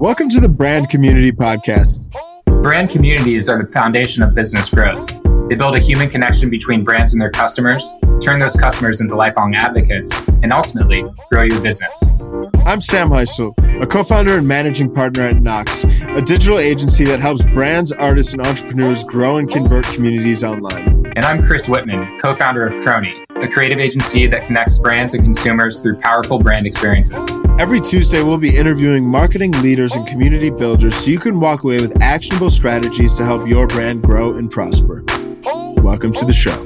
Welcome to the Brand Community Podcast. Brand communities are the foundation of business growth. They build a human connection between brands and their customers, turn those customers into lifelong advocates, and ultimately grow your business. I'm Sam Heisel, a co founder and managing partner at Knox, a digital agency that helps brands, artists, and entrepreneurs grow and convert communities online. And I'm Chris Whitman, co founder of Crony, a creative agency that connects brands and consumers through powerful brand experiences. Every Tuesday, we'll be interviewing marketing leaders and community builders so you can walk away with actionable strategies to help your brand grow and prosper. Welcome to the show.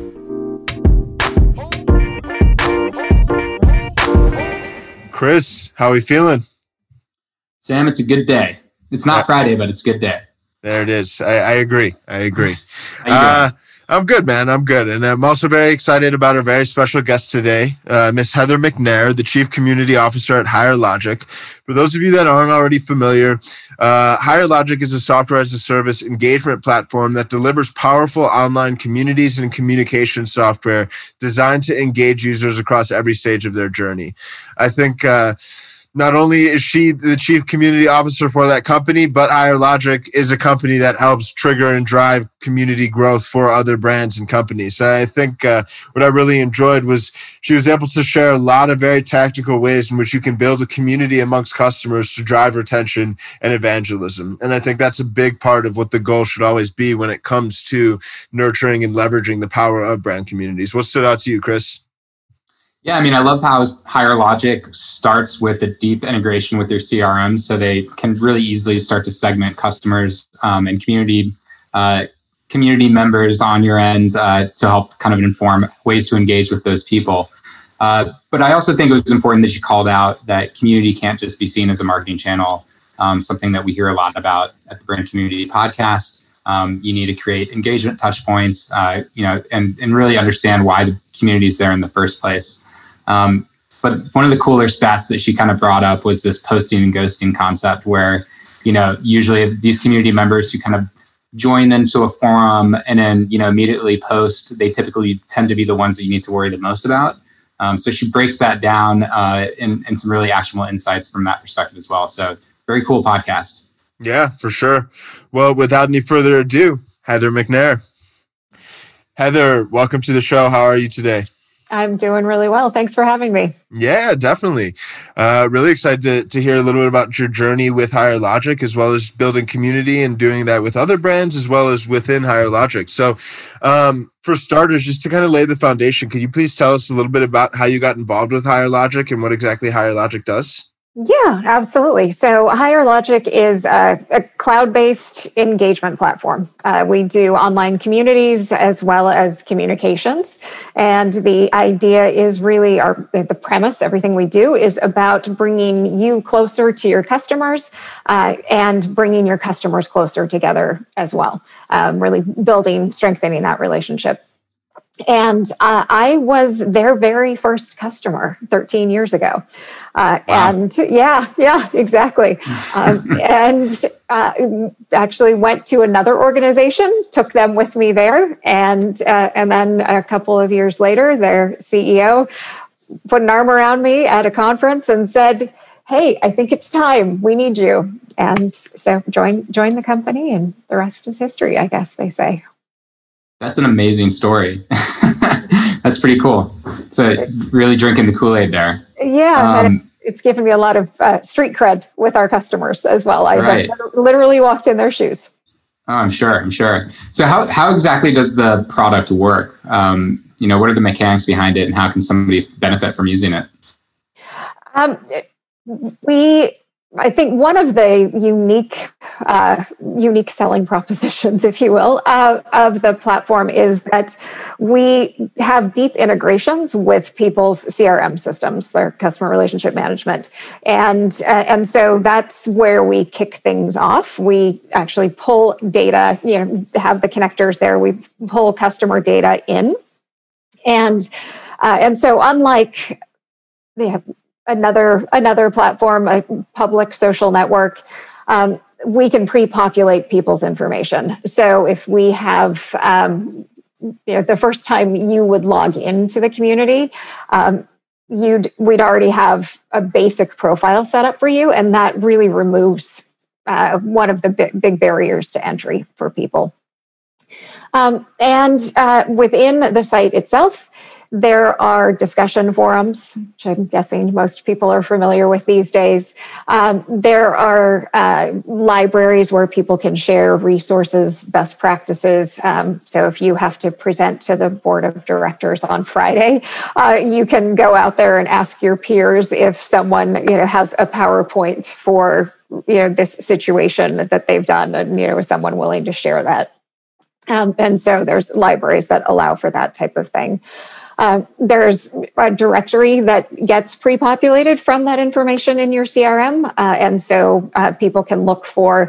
Chris, how are we feeling? Sam, it's a good day. It's not Friday, but it's a good day. There it is. I, I agree. I agree. Uh, I'm good, man. I'm good. And I'm also very excited about our very special guest today, uh, Miss Heather McNair, the Chief Community Officer at Higher Logic. For those of you that aren't already familiar, uh, Higher Logic is a software as a service engagement platform that delivers powerful online communities and communication software designed to engage users across every stage of their journey. I think. Uh, not only is she the chief community officer for that company, but Higher Logic is a company that helps trigger and drive community growth for other brands and companies. So I think uh, what I really enjoyed was she was able to share a lot of very tactical ways in which you can build a community amongst customers to drive retention and evangelism. And I think that's a big part of what the goal should always be when it comes to nurturing and leveraging the power of brand communities. What stood out to you, Chris? Yeah, I mean, I love how Higher Logic starts with a deep integration with their CRM, so they can really easily start to segment customers um, and community uh, community members on your end uh, to help kind of inform ways to engage with those people. Uh, but I also think it was important that you called out that community can't just be seen as a marketing channel. Um, something that we hear a lot about at the Brand Community Podcast. Um, you need to create engagement touch points, uh, you know, and and really understand why the community is there in the first place. Um, but one of the cooler stats that she kind of brought up was this posting and ghosting concept where, you know, usually these community members who kind of join into a forum and then, you know, immediately post, they typically tend to be the ones that you need to worry the most about. Um, so she breaks that down uh, in, in some really actionable insights from that perspective as well. So very cool podcast. Yeah, for sure. Well, without any further ado, Heather McNair. Heather, welcome to the show. How are you today? I'm doing really well. Thanks for having me. Yeah, definitely. Uh, really excited to, to hear a little bit about your journey with Higher Logic, as well as building community and doing that with other brands, as well as within Higher Logic. So, um, for starters, just to kind of lay the foundation, could you please tell us a little bit about how you got involved with Higher Logic and what exactly Higher Logic does? Yeah, absolutely. So Higher Logic is a, a cloud-based engagement platform. Uh, we do online communities as well as communications, and the idea is really our the premise. Everything we do is about bringing you closer to your customers uh, and bringing your customers closer together as well. Um, really building, strengthening that relationship and uh, I was their very first customer 13 years ago. Uh, wow. And yeah, yeah, exactly. Um, and uh, actually went to another organization, took them with me there, and uh, and then a couple of years later, their CEO put an arm around me at a conference and said, "Hey, I think it's time. We need you." And so join join the company, and the rest is history, I guess they say. That's an amazing story. That's pretty cool. So really drinking the Kool Aid there. Yeah, um, it's given me a lot of uh, street cred with our customers as well. I right. literally walked in their shoes. Oh, I'm sure. I'm sure. So how how exactly does the product work? Um, you know, what are the mechanics behind it, and how can somebody benefit from using it? Um, we I think one of the unique, uh, unique selling propositions, if you will, uh, of the platform is that we have deep integrations with people's CRM systems, their customer relationship management, and uh, and so that's where we kick things off. We actually pull data, you know, have the connectors there. We pull customer data in, and uh, and so unlike they have another another platform, a public social network, um, we can pre-populate people's information. So if we have, um, you know, the first time you would log into the community, um, you'd we'd already have a basic profile set up for you, and that really removes uh, one of the big, big, barriers to entry for people. Um, and uh, within the site itself, there are discussion forums, which I'm guessing most people are familiar with these days. Um, there are uh, libraries where people can share resources, best practices. Um, so if you have to present to the board of directors on Friday, uh, you can go out there and ask your peers if someone you know has a PowerPoint for you know this situation that they've done, and you know is someone willing to share that. Um, and so there's libraries that allow for that type of thing. Uh, there's a directory that gets pre-populated from that information in your CRM, uh, and so uh, people can look for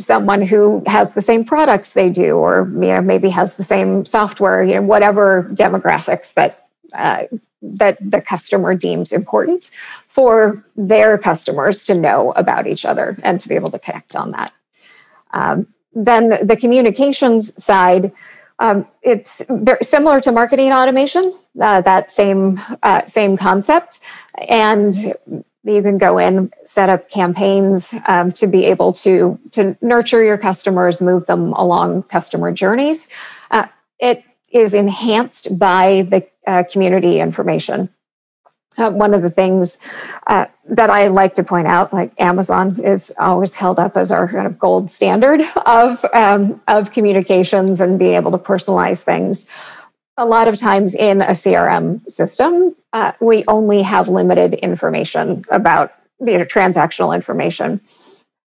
someone who has the same products they do, or you know maybe has the same software, you know whatever demographics that uh, that the customer deems important for their customers to know about each other and to be able to connect on that. Um, then the communications side um, it's very similar to marketing automation, uh, that same uh, same concept, and you can go in, set up campaigns um, to be able to to nurture your customers, move them along customer journeys. Uh, it is enhanced by the uh, community information uh, one of the things uh, that I like to point out, like Amazon is always held up as our kind of gold standard of um, of communications and being able to personalize things. A lot of times in a CRM system, uh, we only have limited information about you know transactional information.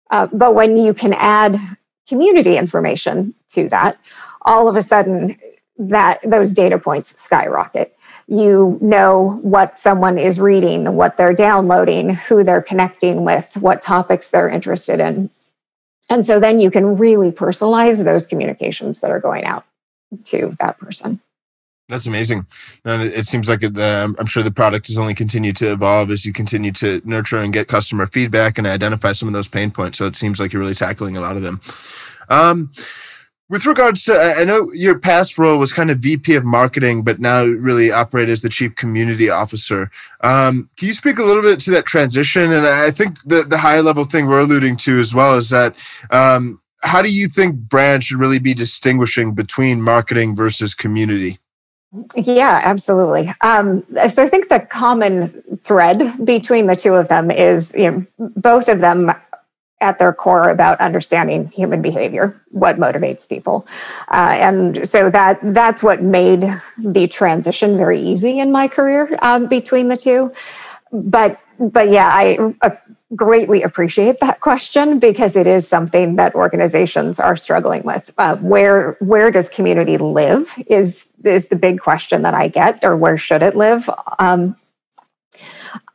Uh, but when you can add community information to that, all of a sudden that those data points skyrocket you know what someone is reading, what they're downloading, who they're connecting with, what topics they're interested in. And so then you can really personalize those communications that are going out to that person. That's amazing. And it seems like it, I'm sure the product has only continued to evolve as you continue to nurture and get customer feedback and identify some of those pain points. So it seems like you're really tackling a lot of them. Um, with regards to, I know your past role was kind of VP of marketing, but now really operate as the chief community officer. Um, can you speak a little bit to that transition? And I think the, the higher level thing we're alluding to as well is that um, how do you think brands should really be distinguishing between marketing versus community? Yeah, absolutely. Um, so I think the common thread between the two of them is you know, both of them at their core about understanding human behavior, what motivates people, uh, and so that that's what made the transition very easy in my career um, between the two. But but yeah, I uh, greatly appreciate that question because it is something that organizations are struggling with. Uh, where where does community live is is the big question that I get, or where should it live? Um,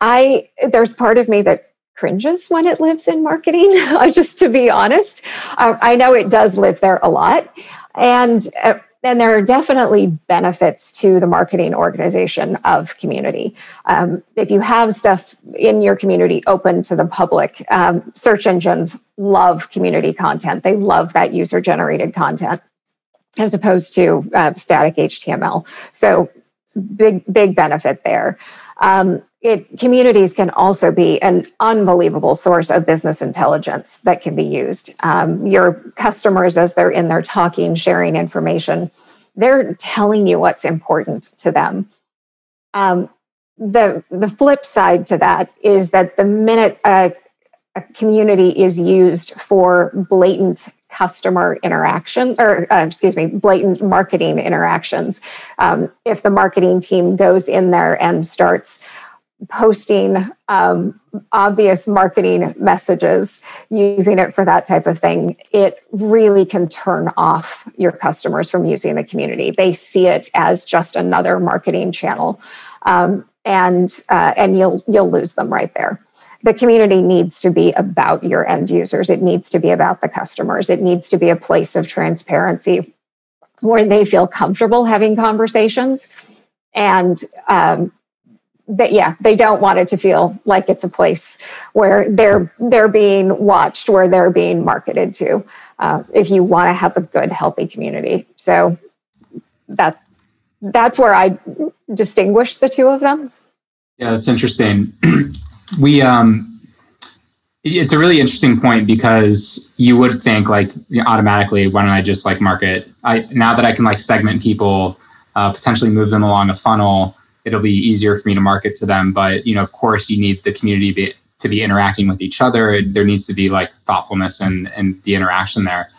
I there's part of me that cringes when it lives in marketing, just to be honest. Uh, I know it does live there a lot. And uh, and there are definitely benefits to the marketing organization of community. Um, if you have stuff in your community open to the public, um, search engines love community content. They love that user generated content as opposed to uh, static HTML. So, big, big benefit there. Um, it communities can also be an unbelievable source of business intelligence that can be used. Um, your customers, as they're in there talking, sharing information, they're telling you what's important to them. Um, the the flip side to that is that the minute a, a community is used for blatant customer interaction or uh, excuse me blatant marketing interactions. Um, if the marketing team goes in there and starts posting um, obvious marketing messages using it for that type of thing it really can turn off your customers from using the community. They see it as just another marketing channel um, and uh, and you'll you'll lose them right there the community needs to be about your end users. It needs to be about the customers. It needs to be a place of transparency where they feel comfortable having conversations. And um, that yeah they don't want it to feel like it's a place where they're they're being watched where they're being marketed to uh, if you want to have a good healthy community. So that that's where i distinguish the two of them. Yeah that's interesting we um It's a really interesting point because you would think like automatically, why don't I just like market? I now that I can like segment people, uh, potentially move them along a funnel, it'll be easier for me to market to them. But you know, of course, you need the community be, to be interacting with each other. There needs to be like thoughtfulness and and the interaction there.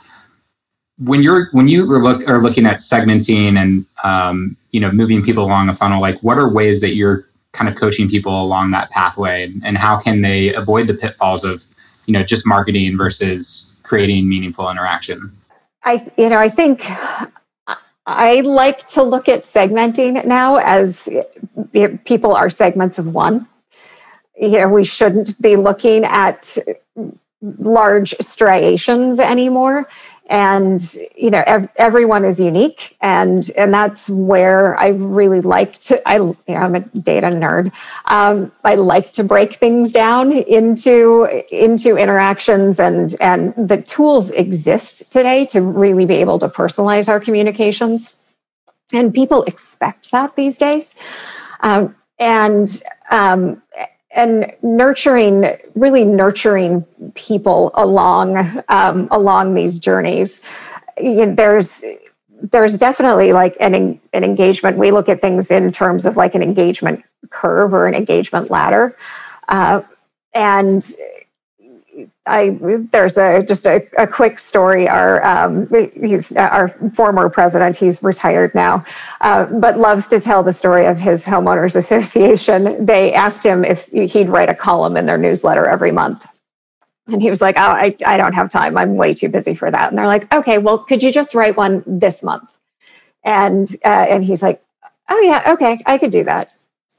When you're when you are look are looking at segmenting and um, you know moving people along a funnel, like what are ways that you're kind of coaching people along that pathway and how can they avoid the pitfalls of you know just marketing versus creating meaningful interaction? I you know i think i like to look at segmenting now as people are segments of one. You know we shouldn't be looking at large striations anymore and you know ev- everyone is unique and and that's where i really like to i you know, i'm a data nerd. Um, i like to break things down into into interactions and and the tools exist today to really be able to personalize our communications. And people expect that these days. Um, and um, and nurturing really nurturing people along um, along these journeys. You know, there's there's definitely like an, an engagement. We look at things in terms of like an engagement curve or an engagement ladder. Uh, and I there's a just a, a quick story. Our um, he's our former president. He's retired now, uh, but loves to tell the story of his homeowners association. They asked him if he'd write a column in their newsletter every month, and he was like, "Oh, I I don't have time. I'm way too busy for that." And they're like, "Okay, well, could you just write one this month?" And uh, and he's like, "Oh yeah, okay, I could do that."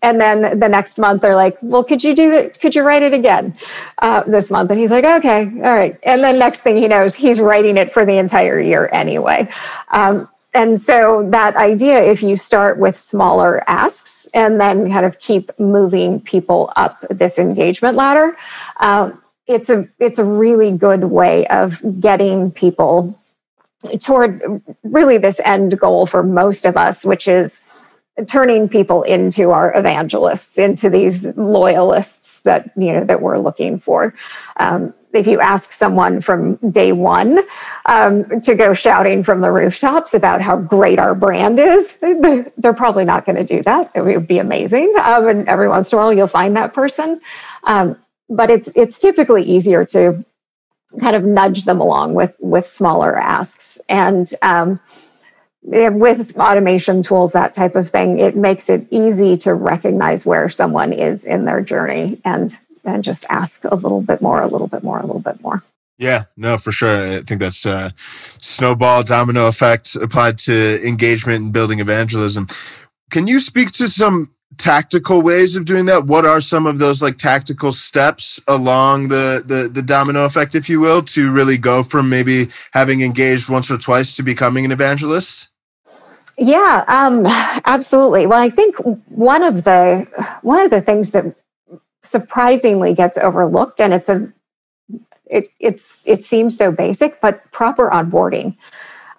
And then the next month they're like well could you do it? Could you write it again? Uh, this month. And he's like okay all right. And then next thing he knows he's writing it for the entire year anyway. Um, and so that idea if you start with smaller asks and then kind of keep moving people up this engagement ladder um, it's a it's a really good way of getting people toward really this end goal for most of us which is turning people into our evangelists, into these loyalists that you know that we're looking for. Um, if you ask someone from day one um, to go shouting from the rooftops about how great our brand is, they're probably not going to do that. It would be amazing, um, and every once in a while you'll find that person. Um, but it's it's typically easier to kind of nudge them along with with smaller asks and um, with automation tools, that type of thing, it makes it easy to recognize where someone is in their journey and and just ask a little bit more, a little bit more, a little bit more. Yeah, no, for sure. I think that's a snowball domino effect applied to engagement and building evangelism. Can you speak to some tactical ways of doing that? What are some of those like tactical steps along the the, the domino effect, if you will, to really go from maybe having engaged once or twice to becoming an evangelist? Yeah, um, absolutely. Well, I think one of the one of the things that surprisingly gets overlooked, and it's a it it's it seems so basic, but proper onboarding.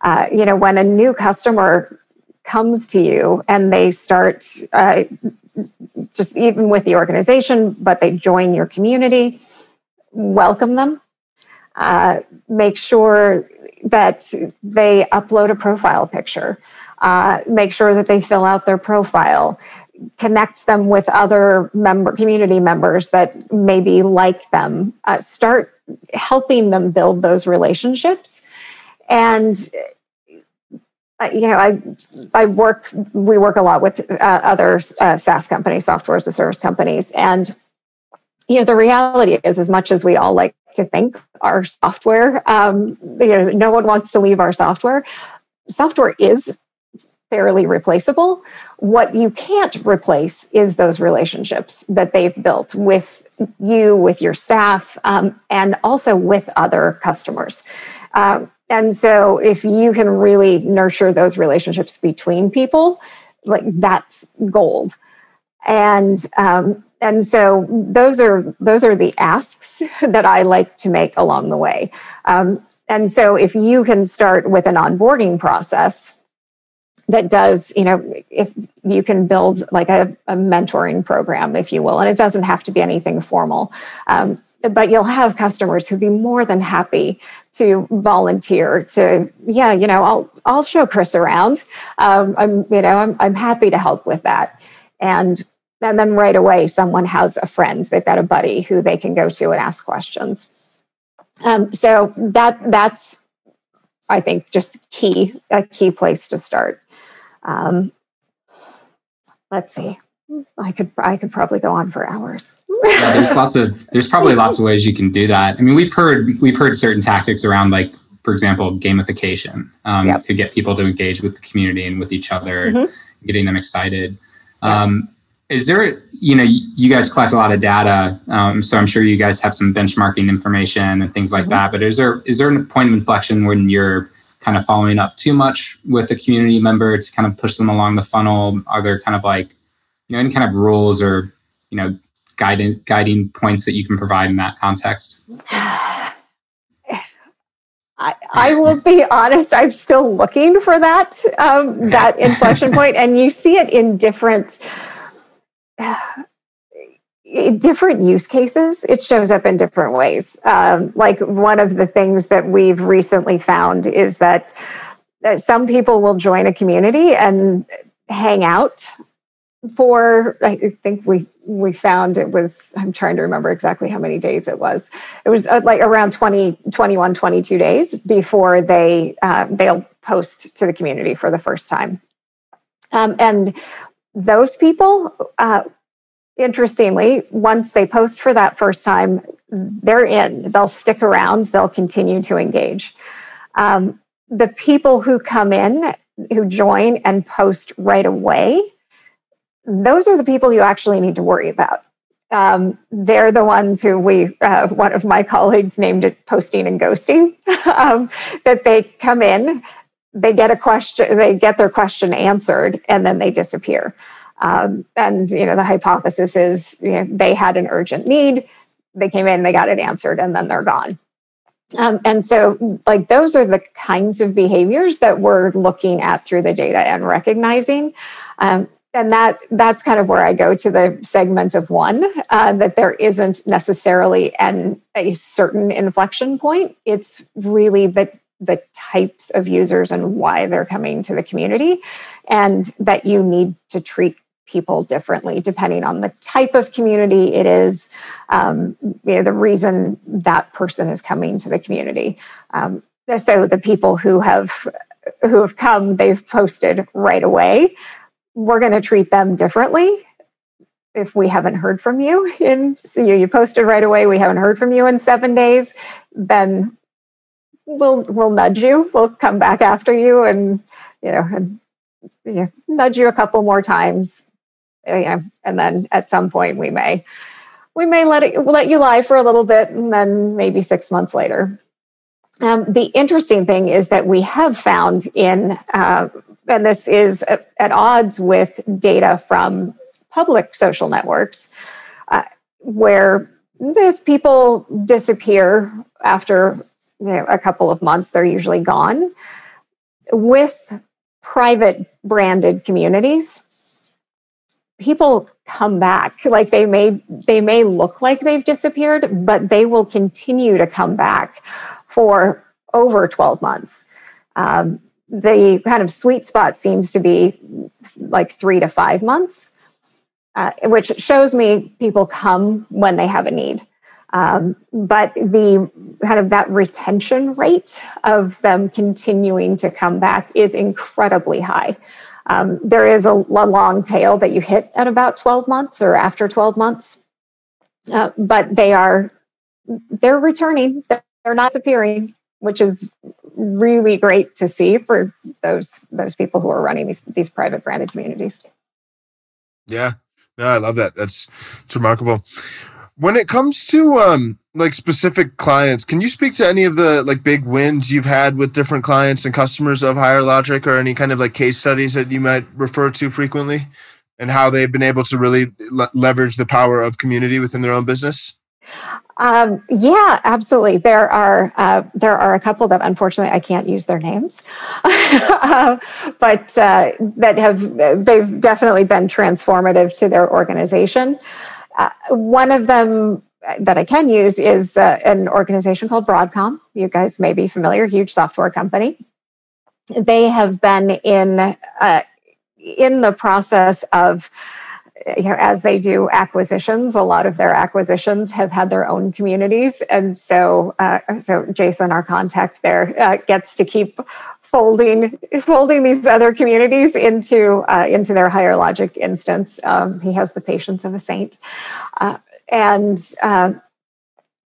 Uh, you know, when a new customer comes to you and they start uh, just even with the organization, but they join your community, welcome them. Uh, make sure that they upload a profile picture uh, make sure that they fill out their profile. Connect them with other member community members that maybe like them. Uh, start helping them build those relationships. And uh, you know i i work we work a lot with uh, other uh, saas companies software as a service companies. And you know the reality is as much as we all like to think our software um, you know no one wants to leave our software software is fairly replaceable. What you can't replace is those relationships that they've built with you, with your staff, um, and also with other customers. Um, and so, if you can really nurture those relationships between people, like that's gold. And um, and so those are those are the asks that I like to make along the way. Um, and so, if you can start with an onboarding process that does, you know, if you can build like a, a, mentoring program, if you will, and it doesn't have to be anything formal. Um, but you'll have customers who'd be more than happy to volunteer to, yeah, you know, I'll I'll show Chris around. Um, I'm, you know, I'm I'm happy to help with that. And and then right away, someone has a friend, they've got a buddy who they can go to and ask questions. Um, so that that's I think just key a key place to start. Um, let's see. I could I could probably go on for hours. yeah, there's lots of there's probably lots of ways you can do that. I mean, we've heard we've heard certain tactics around like for example gamification um, yep. to get people to engage with the community and with each other, mm-hmm. getting them excited. Um, is there you know you guys collect a lot of data, um, so I'm sure you guys have some benchmarking information and things like mm-hmm. that. But is there is there a point of inflection when you're kind of following up too much with a community member to kind of push them along the funnel? Are there kind of like, you know, any kind of rules or, you know, guiding guiding points that you can provide in that context? I, I will be honest, I'm still looking for that um, okay. that inflection point, and you see it in different different use cases, it shows up in different ways. Um, like one of the things that we've recently found is that some people will join a community and hang out for i think we we found it was i'm trying to remember exactly how many days it was it was uh, like around 20 21 22 days before they uh, they'll post to the community for the first time um, and those people uh, interestingly, once they post for that first time, they're in. They'll stick around. They'll continue to engage. Um, the people who come in, who join and post right away, those are the people you actually need to worry about. Um, they're the ones who we, uh, one of my colleagues named it posting and ghosting, um, that they come in, they get a question, they get their question answered, and then they disappear. Um, and you know, the hypothesis is you know, they had an urgent need, they came in, they got it answered, and then they're gone. Um, and so, like, those are the kinds of behaviors that we're looking at through the data and recognizing. Um, and that that's kind of where I go to the segment of one uh, that there isn't necessarily an a certain inflection point. It's really the the types of users and why they're coming to the community, and that you need to treat people differently depending on the type of community it is, um, you know, the reason that person is coming to the community. Um, so the people who have who have come, they've posted right away. We're going to treat them differently if we haven't heard from you in so you, you posted right away we haven't heard from you in seven days then we'll we'll nudge you we'll come back after you and you know and you know, nudge you a couple more times and then at some point we may we may let it let you lie for a little bit and then maybe six months later. Um, the interesting thing is that we have found in uh, and this is at odds with data from public social networks uh, where if people disappear after you know, a couple of months they're usually gone. With private branded communities people come back. Like they may they may look like they've disappeared but they will continue to come back for over 12 months. Um, the kind of sweet spot seems to be like three to five months uh, which shows me people come when they have a need. Um, but the kind of that retention rate of them continuing to come back is incredibly high um, there is a, long tail that you hit at about 12 months or after 12 months, uh, but they are they're returning. They're not disappearing, which is really great to see for those those people who are running these these private branded communities. Yeah, no, I love that. That's it's remarkable. When it comes to um, like specific clients, can you speak to any of the like big wins you've had with different clients and customers of Higher Logic, or any kind of like case studies that you might refer to frequently, and how they've been able to really le- leverage the power of community within their own business? Um, yeah, absolutely. There are uh, there are a couple that unfortunately I can't use their names, uh, but uh, that have they've definitely been transformative to their organization. Uh, one of them that I can use is uh, an organization called Broadcom. You guys may be familiar, huge software company. They have been in uh, in the process of you know, as they do acquisitions, a lot of their acquisitions have had their own communities, and so uh, so Jason, our contact there, uh, gets to keep folding folding these other communities into uh, into their higher logic instance. Um, he has the patience of a saint, uh, and uh,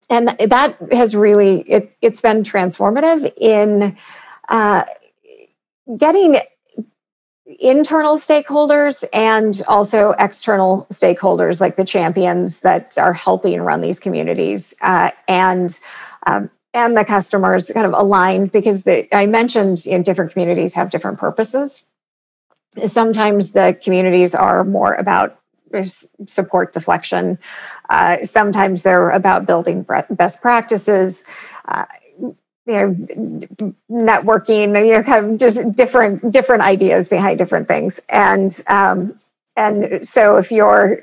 and that has really it's it's been transformative in uh, getting internal stakeholders and also external stakeholders like the champions that are helping run these communities uh, and um, and the customers kind of aligned because the, I mentioned in different communities have different purposes. Sometimes the communities are more about support deflection. Uh, sometimes they're about building best practices. Uh, you know networking you know kind of just different different ideas behind different things and um and so if you're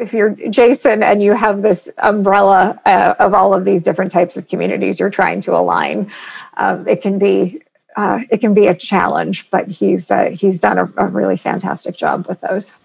if you're jason and you have this umbrella uh, of all of these different types of communities you're trying to align um, it can be uh, it can be a challenge but he's uh, he's done a, a really fantastic job with those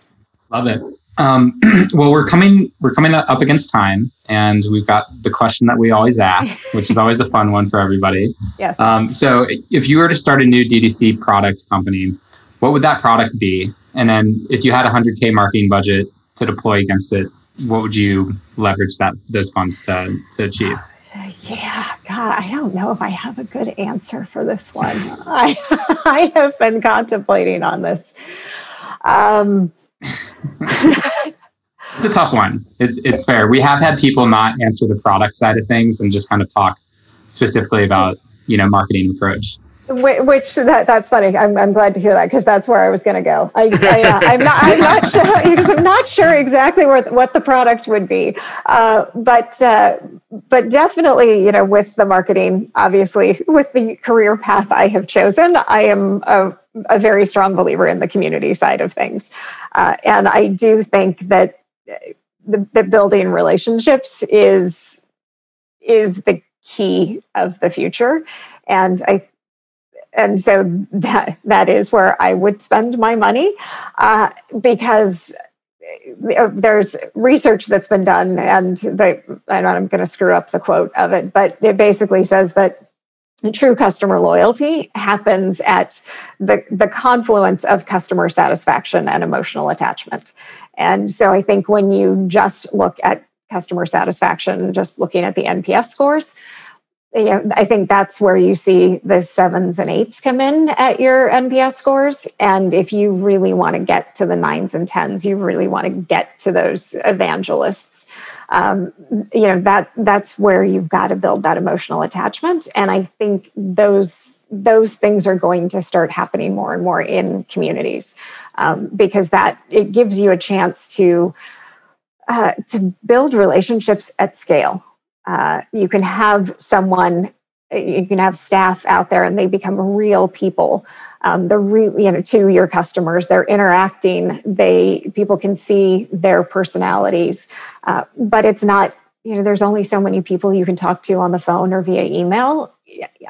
love it um, well, we're coming we're coming up against time, and we've got the question that we always ask, which is always a fun one for everybody. Yes. Um, so, if you were to start a new DTC product company, what would that product be? And then, if you had a hundred k marketing budget to deploy against it, what would you leverage that those funds to to achieve? Yeah, God, I don't know if I have a good answer for this one. I I have been contemplating on this. Um, it's a tough one. It's it's fair. We have had people not answer the product side of things and just kind of talk specifically about you know marketing approach. Which that, that's funny. I'm, I'm glad to hear that because that's where I was going to go. I, am uh, not I'm not sure because I'm not sure exactly what what the product would be, uh, but uh, but definitely you know with the marketing, obviously with the career path I have chosen, I am a, a very strong believer in the community side of things, uh, and I do think that the, the building relationships is is the key of the future, and I and so that that is where I would spend my money uh, because uh, there's research that's been done, and they, I'm going to screw up the quote of it, but it basically says that true customer loyalty happens at the, the confluence of customer satisfaction and emotional attachment. And so I think when you just look at customer satisfaction, just looking at the NPS scores, you know, I think that's where you see the sevens and eights come in at your NPS scores. And if you really want to get to the nines and tens, you really want to get to those evangelists. Um, you know that that's where you've got to build that emotional attachment. And I think those those things are going to start happening more and more in communities um, because that it gives you a chance to uh, to build relationships at scale uh, you can have someone you can have staff out there and they become real people. Um, they're really you know to your customers. They're interacting. They people can see their personalities. Uh, but it's not you know there's only so many people you can talk to on the phone or via email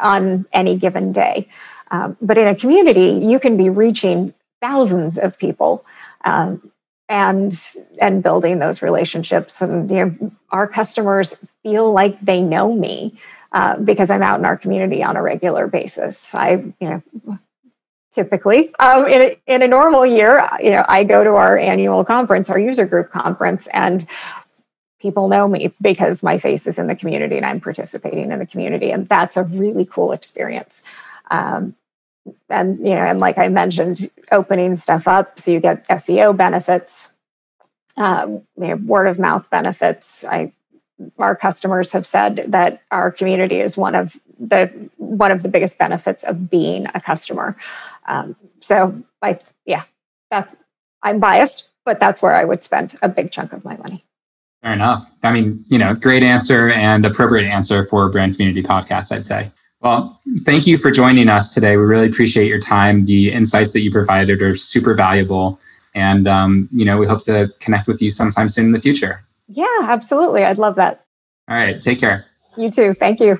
on any given day. Um, but in a community you can be reaching thousands of people. Um, and and building those relationships. And you know our customers feel like they know me uh, because i'm out in our community on a regular basis. I you know typically um, in, a, in a normal year you know i go to our annual conference our user group conference and people know me because my face is in the community and i'm participating in the community. And that's a really cool experience. Um, and you know and like i mentioned opening stuff up so you get seo benefits um, you know, word of mouth benefits i our customers have said that our community is one of the one of the biggest benefits of being a customer um, so i yeah that's i'm biased but that's where i would spend a big chunk of my money Fair enough. I mean, you know, great answer and appropriate answer for brand community podcast, I'd say. Well, thank you for joining us today. We really appreciate your time. The insights that you provided are super valuable. And, um, you know, we hope to connect with you sometime soon in the future. Yeah, absolutely. I'd love that. All right. Take care. You too. Thank you.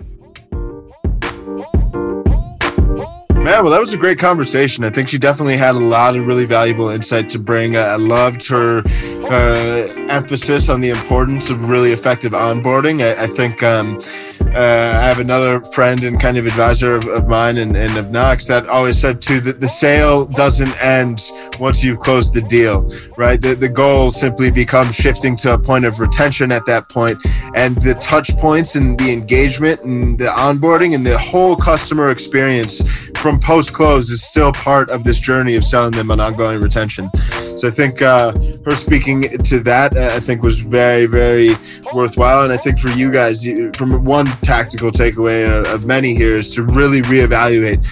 Man, well, that was a great conversation. I think she definitely had a lot of really valuable insight to bring. I loved her uh, emphasis on the importance of really effective onboarding. I, I think um, uh, I have another friend and kind of advisor of, of mine and, and of Knox that always said too that the sale doesn't end once you've closed the deal, right? The, the goal simply becomes shifting to a point of retention at that point, and the touch points and the engagement and the onboarding and the whole customer experience from post close is still part of this journey of selling them an ongoing retention. So I think uh, her speaking to that, uh, I think was very, very worthwhile. And I think for you guys, from one tactical takeaway of many here is to really reevaluate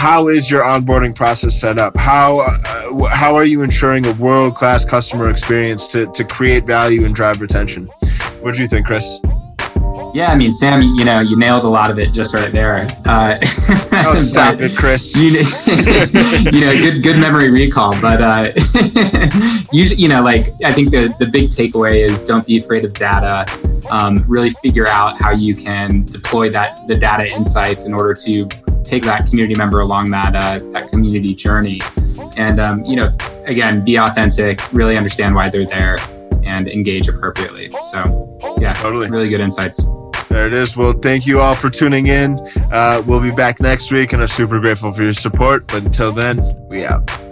how is your onboarding process set up? How uh, how are you ensuring a world class customer experience to to create value and drive retention? What do you think, Chris? Yeah, I mean, Sam, you know, you nailed a lot of it just right there. Uh, oh, stop it, Chris. You, you, know, good good memory recall. But uh, usually, you know, like I think the the big takeaway is don't be afraid of data. Um, really figure out how you can deploy that the data insights in order to take that community member along that uh, that community journey. And um, you know, again, be authentic. Really understand why they're there and engage appropriately. So, yeah, totally. Really good insights. There it is. Well, thank you all for tuning in. Uh, we'll be back next week and are super grateful for your support. But until then, we out.